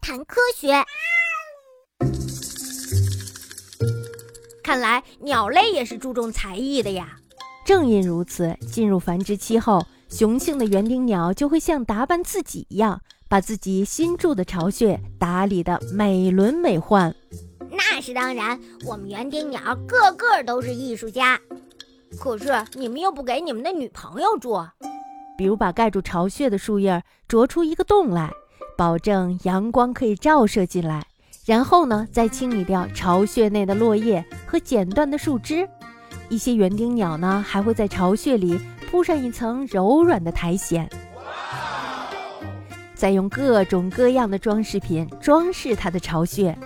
谈科学。看来鸟类也是注重才艺的呀。正因如此，进入繁殖期后，雄性的园丁鸟就会像打扮自己一样，把自己新筑的巢穴打理得美轮美奂。那是当然，我们园丁鸟个个都是艺术家。可是你们又不给你们的女朋友住，比如把盖住巢穴的树叶啄出一个洞来，保证阳光可以照射进来。然后呢，再清理掉巢穴内的落叶和剪断的树枝。一些园丁鸟呢，还会在巢穴里铺上一层柔软的苔藓，再用各种各样的装饰品装饰它的巢穴。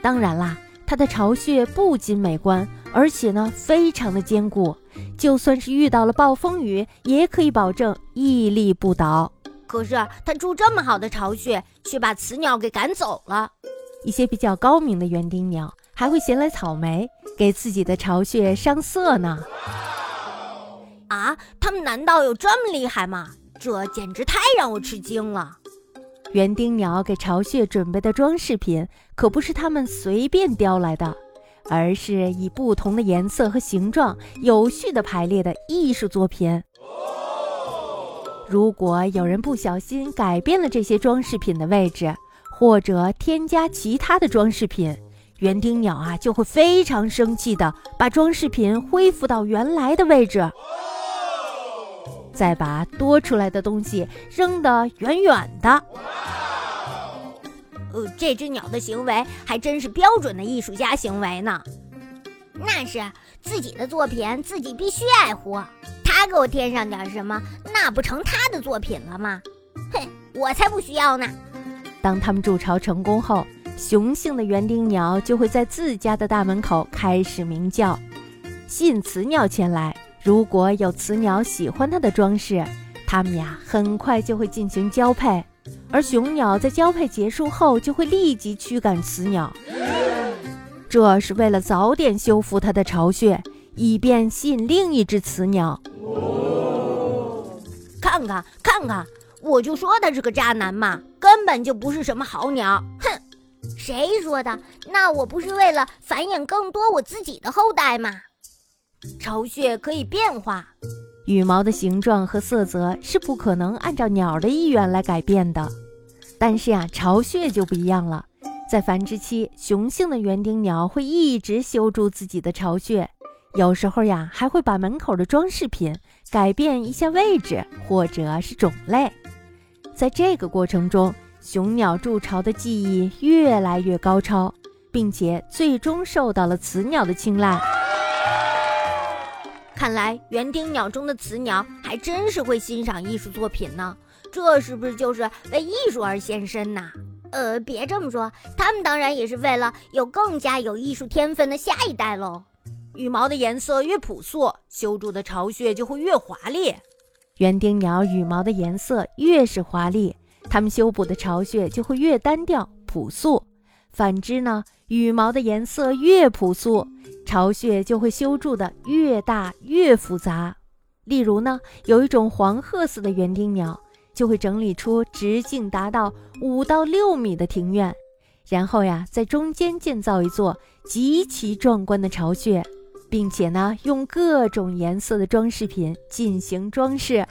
当然啦，它的巢穴不仅美观，而且呢，非常的坚固。就算是遇到了暴风雨，也可以保证屹立不倒。可是他住这么好的巢穴，却把雌鸟给赶走了。一些比较高明的园丁鸟还会衔来草莓，给自己的巢穴上色呢。啊，他们难道有这么厉害吗？这简直太让我吃惊了！园丁鸟给巢穴准备的装饰品，可不是它们随便叼来的，而是以不同的颜色和形状有序地排列的艺术作品。如果有人不小心改变了这些装饰品的位置，或者添加其他的装饰品，园丁鸟啊就会非常生气的把装饰品恢复到原来的位置，再把多出来的东西扔得远远的。呃，这只鸟的行为还真是标准的艺术家行为呢。那是自己的作品自己必须爱护，他给我添上点什么，那不成他的作品了吗？哼，我才不需要呢。当他们筑巢成功后，雄性的园丁鸟就会在自家的大门口开始鸣叫，吸引雌鸟前来。如果有雌鸟喜欢它的装饰，它们呀很快就会进行交配。而雄鸟在交配结束后就会立即驱赶雌鸟，这是为了早点修复它的巢穴，以便吸引另一只雌鸟。看看，看看。我就说他是个渣男嘛，根本就不是什么好鸟。哼，谁说的？那我不是为了繁衍更多我自己的后代吗？巢穴可以变化，羽毛的形状和色泽是不可能按照鸟的意愿来改变的。但是呀，巢穴就不一样了。在繁殖期，雄性的园丁鸟会一直修筑自己的巢穴，有时候呀，还会把门口的装饰品改变一下位置，或者是种类。在这个过程中，雄鸟筑巢的技艺越来越高超，并且最终受到了雌鸟的青睐。看来园丁鸟中的雌鸟还真是会欣赏艺术作品呢。这是不是就是为艺术而献身呐？呃，别这么说，他们当然也是为了有更加有艺术天分的下一代喽。羽毛的颜色越朴素，修筑的巢穴就会越华丽。园丁鸟羽毛的颜色越是华丽，它们修补的巢穴就会越单调朴素；反之呢，羽毛的颜色越朴素，巢穴就会修筑的越大越复杂。例如呢，有一种黄褐色的园丁鸟，就会整理出直径达到五到六米的庭院，然后呀，在中间建造一座极其壮观的巢穴。并且呢用各种颜色的装饰品进行装饰。